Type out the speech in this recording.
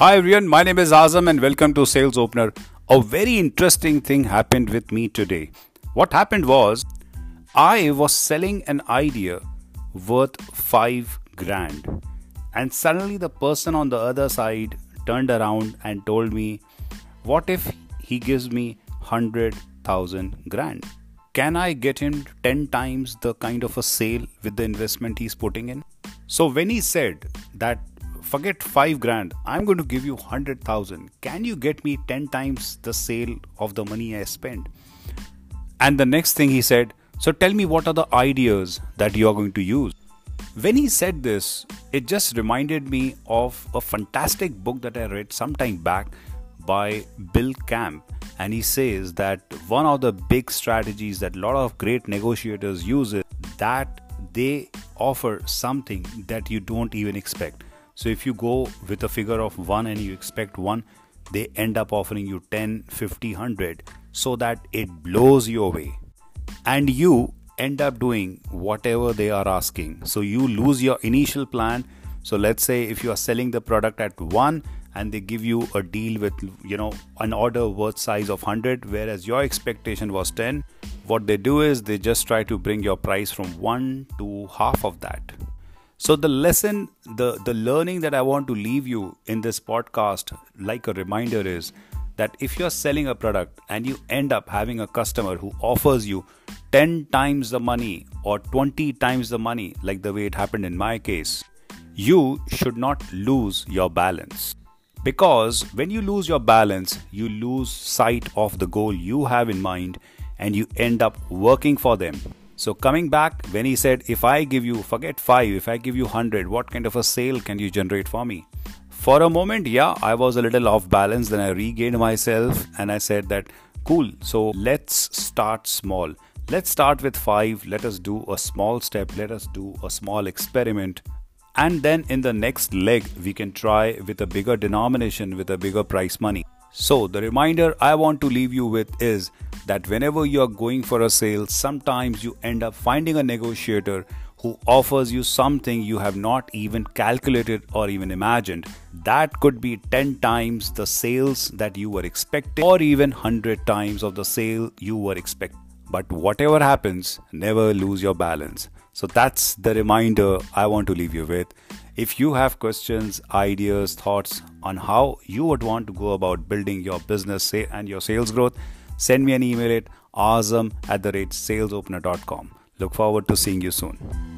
Hi everyone, my name is Azam and welcome to Sales Opener. A very interesting thing happened with me today. What happened was I was selling an idea worth 5 grand and suddenly the person on the other side turned around and told me what if he gives me 100,000 grand? Can I get him 10 times the kind of a sale with the investment he's putting in? So when he said that forget 5 grand. I'm going to give you 100000 can you get me 10 times the sale of the money i spent and the next thing he said so tell me what are the ideas that you are going to use? When he said this it just reminded me of a fantastic book that i read some time back by bill camp. And he says that one of the big strategies that a lot of great negotiators use is that they offer something that you don't even expect so if you go with a figure of 1 and you expect 1, they end up offering you 10, 50, 100 so that it blows you away. And you end up doing whatever they are asking. So you lose your initial plan. So let's say if you are selling the product at 1 and they give you a deal with you know an order worth size of 100 whereas your expectation was 10 what they do is they just try to bring your price from 1 to half of that so the lesson, the, the learning that I want to leave you in this podcast, like a reminder, is that if you're selling a product and you end up having a customer who offers you 10 times the money or 20 times the money, like the way it happened in my case, you should not lose your balance. Because when you lose your balance, you lose sight of the goal you have in mind and you end up working for them so coming back, when he said, if I give you, forget 5, if I give you 100, what kind of a sale can you generate for me? For a moment, yeah, I was a little off balance. Then I regained myself and I said that, cool, so let's start small. Let's start with 5. Let us do a small step. Let us do a small experiment. And then in the next leg, we can try with a bigger denomination with a bigger price money. So, the reminder I want to leave you with is that whenever you are going for a sale, sometimes you end up finding a negotiator who offers you something you have not even calculated or even imagined. That could be 10 times the sales that you were expecting, or even 100 times of the sale you were expecting. But whatever happens, never lose your balance. So that's the reminder I want to leave you with. If you have questions, ideas, thoughts on how you would want to go about building your business and your sales growth, send me an email at azam at the rate salesopener.com. Look forward to seeing you soon.